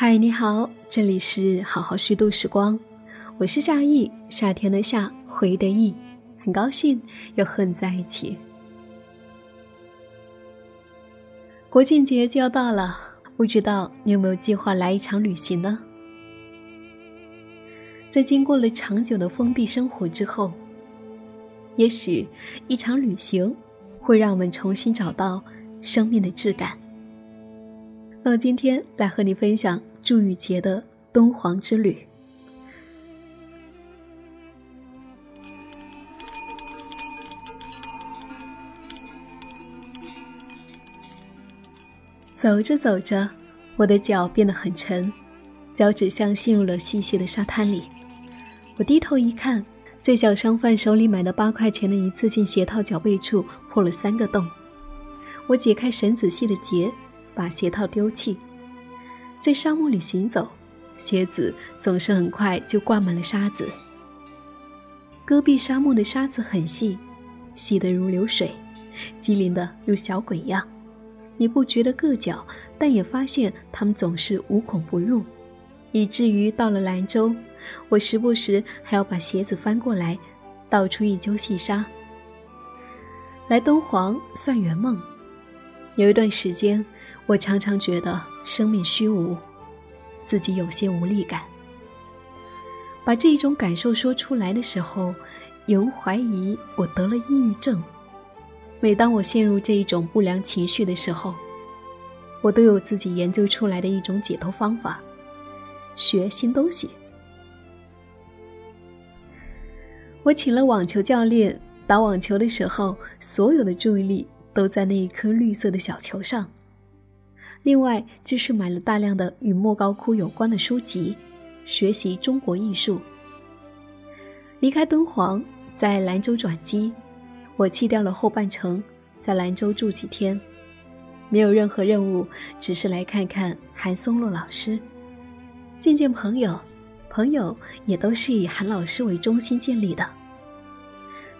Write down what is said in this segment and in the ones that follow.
嗨，你好，这里是好好虚度时光，我是夏意，夏天的夏，回的意，很高兴又和你在一起。国庆节就要到了，不知道你有没有计划来一场旅行呢？在经过了长久的封闭生活之后，也许一场旅行会让我们重新找到生命的质感。那么今天来和你分享祝雨杰的敦煌之旅。走着走着，我的脚变得很沉，脚趾像陷入了细细的沙滩里。我低头一看，在小商贩手里买的八块钱的一次性鞋套脚背处破了三个洞。我解开绳子系的结。把鞋套丢弃，在沙漠里行走，鞋子总是很快就灌满了沙子。戈壁沙漠的沙子很细，细得如流水，机灵的如小鬼一样。你不觉得硌脚，但也发现它们总是无孔不入，以至于到了兰州，我时不时还要把鞋子翻过来，倒出一揪细沙。来敦煌算圆梦。有一段时间。我常常觉得生命虚无，自己有些无力感。把这一种感受说出来的时候，有人怀疑我得了抑郁症。每当我陷入这一种不良情绪的时候，我都有自己研究出来的一种解脱方法：学新东西。我请了网球教练，打网球的时候，所有的注意力都在那一颗绿色的小球上。另外就是买了大量的与莫高窟有关的书籍，学习中国艺术。离开敦煌，在兰州转机，我弃掉了后半程，在兰州住几天，没有任何任务，只是来看看韩松洛老师，见见朋友，朋友也都是以韩老师为中心建立的。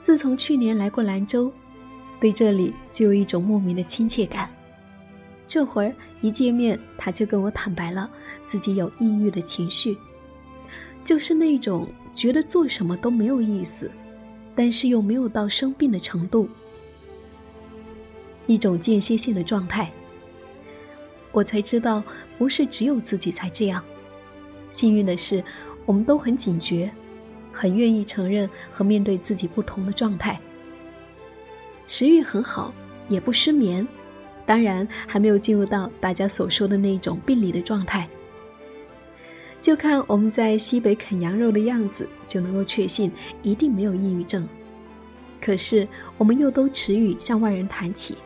自从去年来过兰州，对这里就有一种莫名的亲切感。这会儿一见面，他就跟我坦白了自己有抑郁的情绪，就是那种觉得做什么都没有意思，但是又没有到生病的程度，一种间歇性的状态。我才知道，不是只有自己才这样。幸运的是，我们都很警觉，很愿意承认和面对自己不同的状态。食欲很好，也不失眠。当然还没有进入到大家所说的那种病理的状态，就看我们在西北啃羊肉的样子，就能够确信一定没有抑郁症。可是我们又都耻于向外人谈起，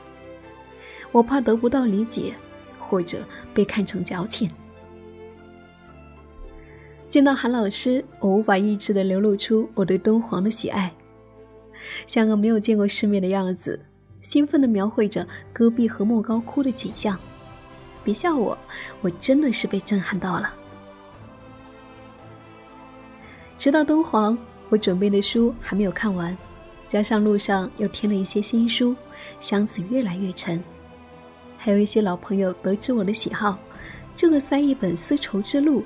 我怕得不到理解，或者被看成矫情。见到韩老师，我无法抑制的流露出我对敦煌的喜爱，像个没有见过世面的样子。兴奋地描绘着戈壁和莫高窟的景象，别笑我，我真的是被震撼到了。直到敦煌，我准备的书还没有看完，加上路上又添了一些新书，箱子越来越沉。还有一些老朋友得知我的喜好，这个塞一本《丝绸之路》，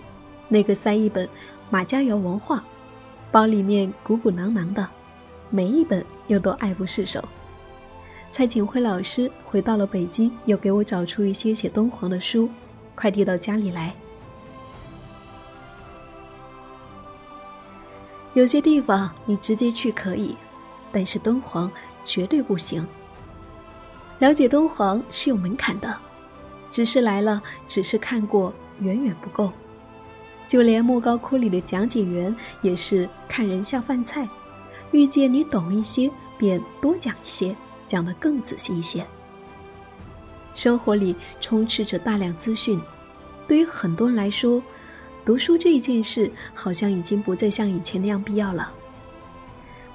那个塞一本《马家窑文化》，包里面鼓鼓囊囊的，每一本又都爱不释手。蔡景辉老师回到了北京，又给我找出一些写敦煌的书，快递到家里来。有些地方你直接去可以，但是敦煌绝对不行。了解敦煌是有门槛的，只是来了，只是看过，远远不够。就连莫高窟里的讲解员也是看人下饭菜，遇见你懂一些，便多讲一些。讲得更仔细一些。生活里充斥着大量资讯，对于很多人来说，读书这一件事好像已经不再像以前那样必要了。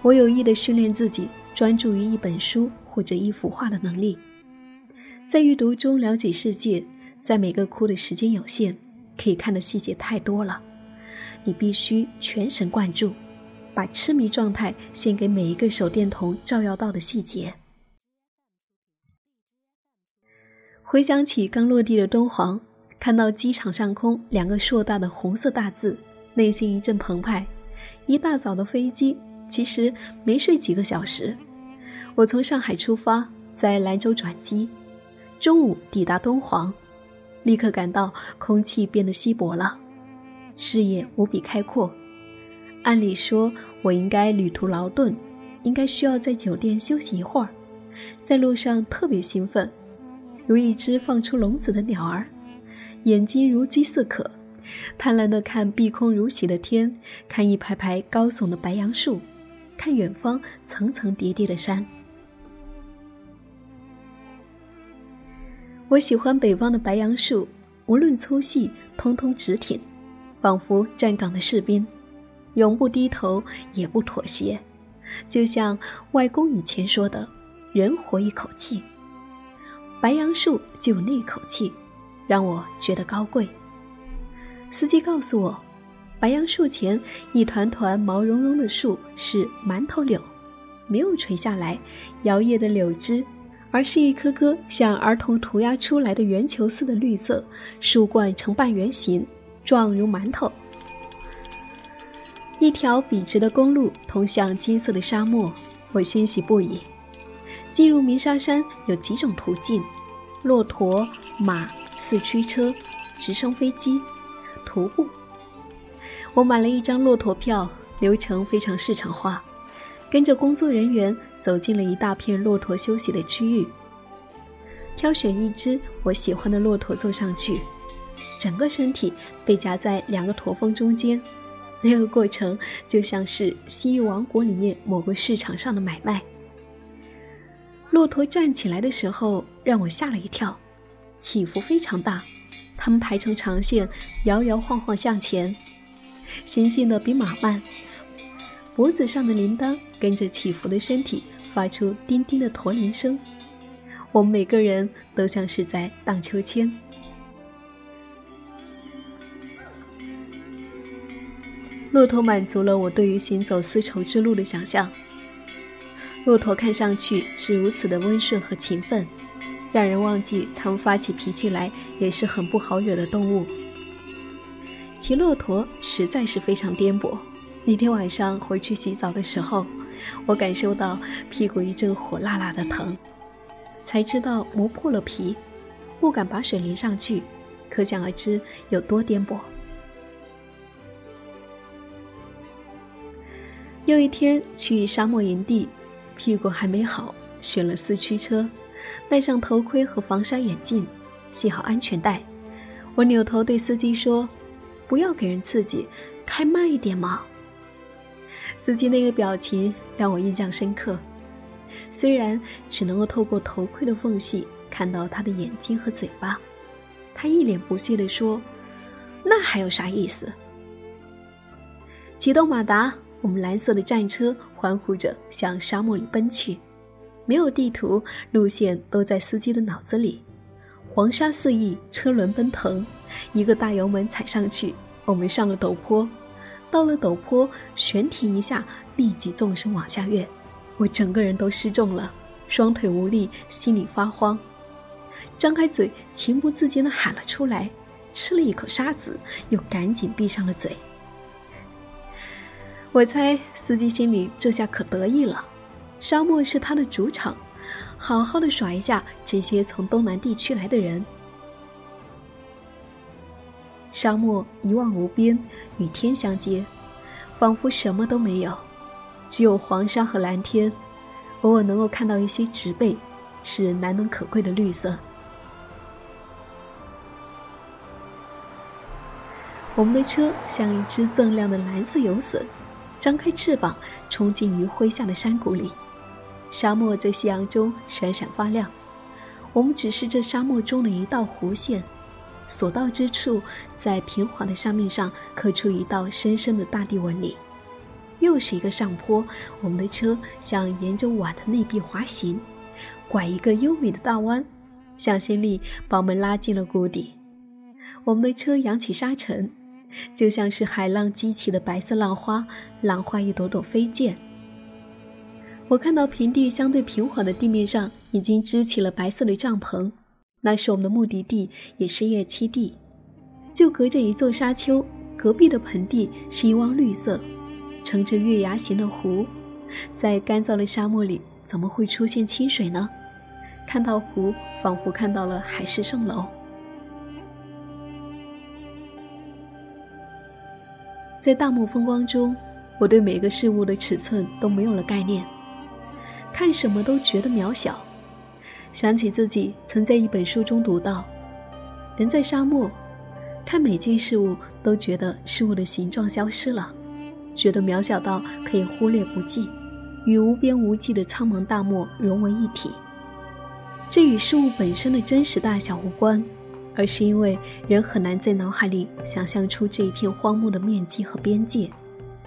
我有意的训练自己专注于一本书或者一幅画的能力，在阅读中了解世界。在每个窟的时间有限，可以看的细节太多了，你必须全神贯注，把痴迷状态献给每一个手电筒照耀到的细节。回想起刚落地的敦煌，看到机场上空两个硕大的红色大字，内心一阵澎湃。一大早的飞机，其实没睡几个小时。我从上海出发，在兰州转机，中午抵达敦煌，立刻感到空气变得稀薄了，视野无比开阔。按理说，我应该旅途劳顿，应该需要在酒店休息一会儿，在路上特别兴奋，如一只放出笼子的鸟儿，眼睛如饥似渴，贪婪地看碧空如洗的天，看一排排高耸的白杨树，看远方层层叠叠的山。我喜欢北方的白杨树，无论粗细，通通直挺，仿佛站岗的士兵。永不低头，也不妥协，就像外公以前说的：“人活一口气。”白杨树就有那口气，让我觉得高贵。司机告诉我，白杨树前一团团毛茸茸的树是馒头柳，没有垂下来摇曳的柳枝，而是一颗颗像儿童涂鸦出来的圆球似的绿色树冠，呈半圆形，状如馒头。一条笔直的公路通向金色的沙漠，我欣喜不已。进入鸣沙山有几种途径：骆驼、马、四驱车、直升飞机、徒步。我买了一张骆驼票，流程非常市场化，跟着工作人员走进了一大片骆驼休息的区域，挑选一只我喜欢的骆驼坐上去，整个身体被夹在两个驼峰中间。那个过程就像是西域王国里面某个市场上的买卖。骆驼站起来的时候让我吓了一跳，起伏非常大，它们排成长线，摇摇晃晃向前，行进的比马慢，脖子上的铃铛跟着起伏的身体发出叮叮的驼铃声。我们每个人都像是在荡秋千。骆驼满足了我对于行走丝绸之路的想象。骆驼看上去是如此的温顺和勤奋，让人忘记它们发起脾气来也是很不好惹的动物。骑骆驼实在是非常颠簸。那天晚上回去洗澡的时候，我感受到屁股一阵火辣辣的疼，才知道磨破了皮，不敢把水淋上去，可想而知有多颠簸。又一天去沙漠营地，屁股还没好，选了四驱车，戴上头盔和防晒眼镜，系好安全带。我扭头对司机说：“不要给人刺激，开慢一点嘛。”司机那个表情让我印象深刻，虽然只能够透过头盔的缝隙看到他的眼睛和嘴巴，他一脸不屑地说：“那还有啥意思？”启动马达。我们蓝色的战车欢呼着向沙漠里奔去，没有地图，路线都在司机的脑子里。黄沙四溢，车轮奔腾，一个大油门踩上去，我们上了陡坡。到了陡坡，悬停一下，立即纵身往下跃。我整个人都失重了，双腿无力，心里发慌，张开嘴，情不自禁地喊了出来，吃了一口沙子，又赶紧闭上了嘴。我猜司机心里这下可得意了，沙漠是他的主场，好好的耍一下这些从东南地区来的人。沙漠一望无边，与天相接，仿佛什么都没有，只有黄沙和蓝天，偶尔能够看到一些植被，是难能可贵的绿色。我们的车像一只锃亮的蓝色游隼。张开翅膀，冲进余晖下的山谷里。沙漠在夕阳中闪闪发亮，我们只是这沙漠中的一道弧线，所到之处，在平缓的山面上刻出一道深深的大地纹理。又是一个上坡，我们的车像沿着碗的内壁滑行，拐一个优美的大弯，向心力把我们拉进了谷底。我们的车扬起沙尘。就像是海浪激起的白色浪花，浪花一朵朵飞溅。我看到平地相对平缓的地面上已经支起了白色的帐篷，那是我们的目的地，也是夜栖地。就隔着一座沙丘，隔壁的盆地是一汪绿色、呈着月牙形的湖。在干燥的沙漠里，怎么会出现清水呢？看到湖，仿佛看到了海市蜃楼。在大漠风光中，我对每个事物的尺寸都没有了概念，看什么都觉得渺小。想起自己曾在一本书中读到，人在沙漠，看每件事物都觉得事物的形状消失了，觉得渺小到可以忽略不计，与无边无际的苍茫大漠融为一体。这与事物本身的真实大小无关。而是因为人很难在脑海里想象出这一片荒漠的面积和边界，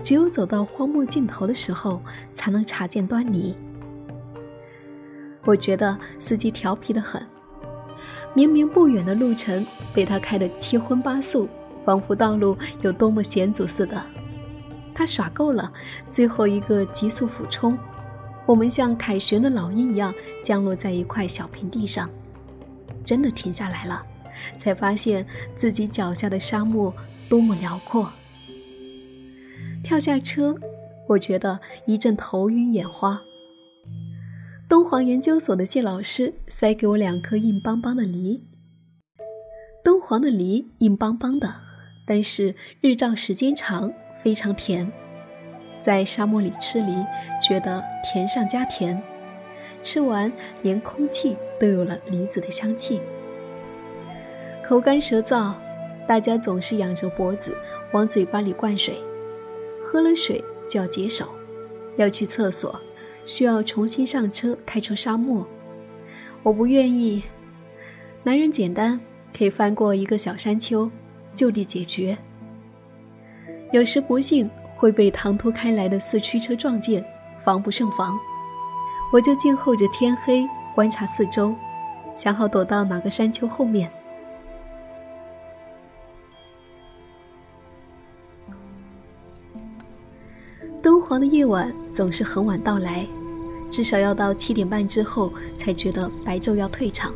只有走到荒漠尽头的时候，才能查见端倪。我觉得司机调皮得很，明明不远的路程被他开得七荤八素，仿佛道路有多么险阻似的。他耍够了，最后一个急速俯冲，我们像凯旋的老鹰一样降落在一块小平地上，真的停下来了。才发现自己脚下的沙漠多么辽阔。跳下车，我觉得一阵头晕眼花。东皇研究所的谢老师塞给我两颗硬邦邦的梨。东皇的梨硬邦邦的，但是日照时间长，非常甜。在沙漠里吃梨，觉得甜上加甜，吃完连空气都有了梨子的香气。口干舌燥，大家总是仰着脖子往嘴巴里灌水，喝了水就要解手，要去厕所，需要重新上车开出沙漠。我不愿意。男人简单，可以翻过一个小山丘，就地解决。有时不幸会被唐突开来的四驱车撞见，防不胜防。我就静候着天黑，观察四周，想好躲到哪个山丘后面。黄的夜晚总是很晚到来，至少要到七点半之后才觉得白昼要退场。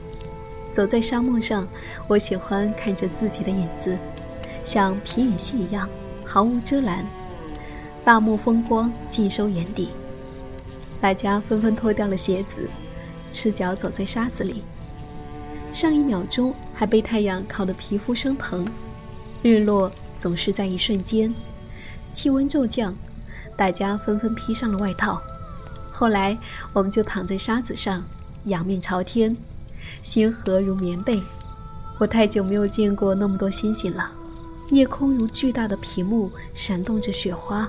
走在沙漠上，我喜欢看着自己的影子，像皮影戏一样毫无遮拦。大漠风光尽收眼底，大家纷纷脱掉了鞋子，赤脚走在沙子里。上一秒钟还被太阳烤得皮肤生疼，日落总是在一瞬间，气温骤降。大家纷纷披上了外套，后来我们就躺在沙子上，仰面朝天，星河如棉被。我太久没有见过那么多星星了，夜空如巨大的屏幕，闪动着雪花，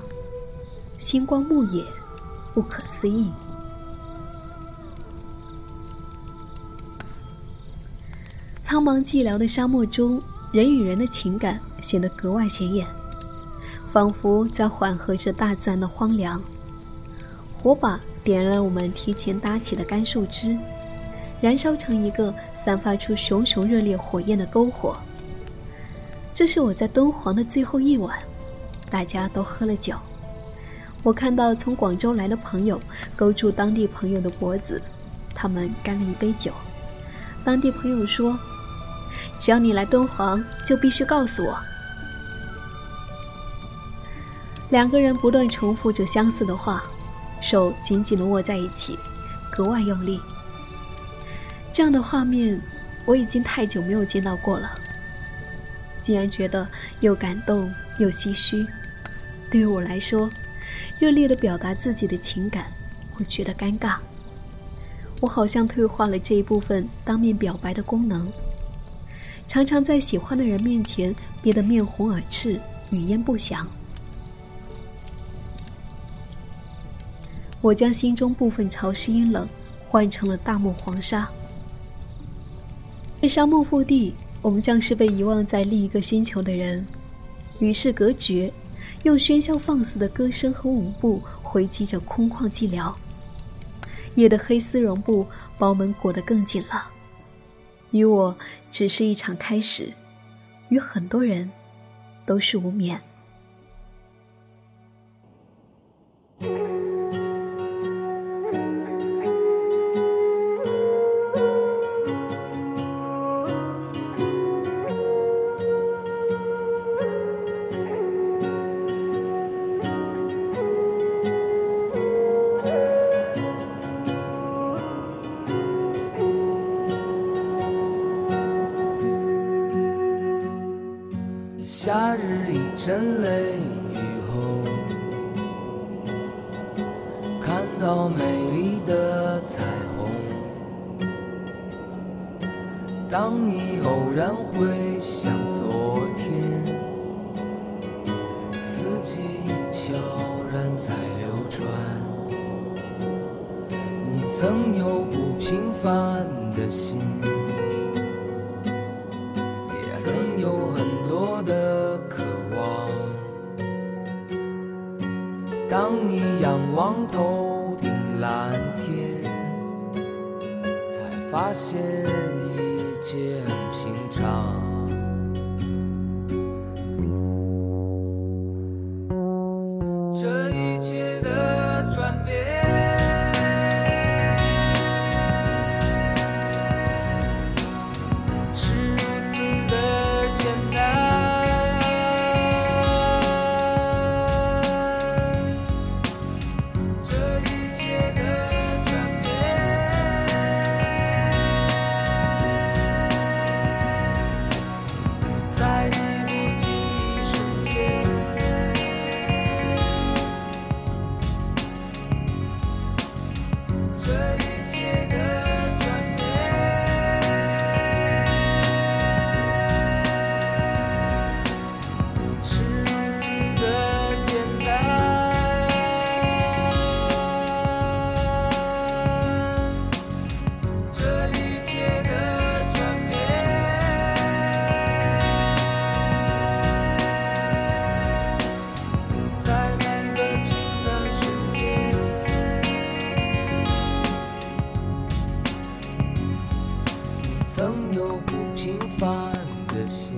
星光牧野，不可思议。苍茫寂寥的沙漠中，人与人的情感显得格外显眼。仿佛在缓和着大自然的荒凉。火把点燃了我们提前搭起的干树枝，燃烧成一个散发出熊熊热烈火焰的篝火。这是我在敦煌的最后一晚，大家都喝了酒。我看到从广州来的朋友勾住当地朋友的脖子，他们干了一杯酒。当地朋友说：“只要你来敦煌，就必须告诉我。”两个人不断重复着相似的话，手紧紧地握在一起，格外用力。这样的画面，我已经太久没有见到过了，竟然觉得又感动又唏嘘。对于我来说，热烈地表达自己的情感，会觉得尴尬。我好像退化了这一部分当面表白的功能，常常在喜欢的人面前憋得面红耳赤，语焉不详。我将心中部分潮湿阴冷换成了大漠黄沙。在沙漠腹地，我们像是被遗忘在另一个星球的人，与世隔绝，用喧嚣放肆的歌声和舞步回击着空旷寂寥。夜的黑丝绒布把我们裹得更紧了。与我只是一场开始，与很多人都是无眠。到美丽的彩虹。当你偶然回想昨天，四季悄然在流转，你曾有不平凡的心。发现一切很平常。能有不平凡的心。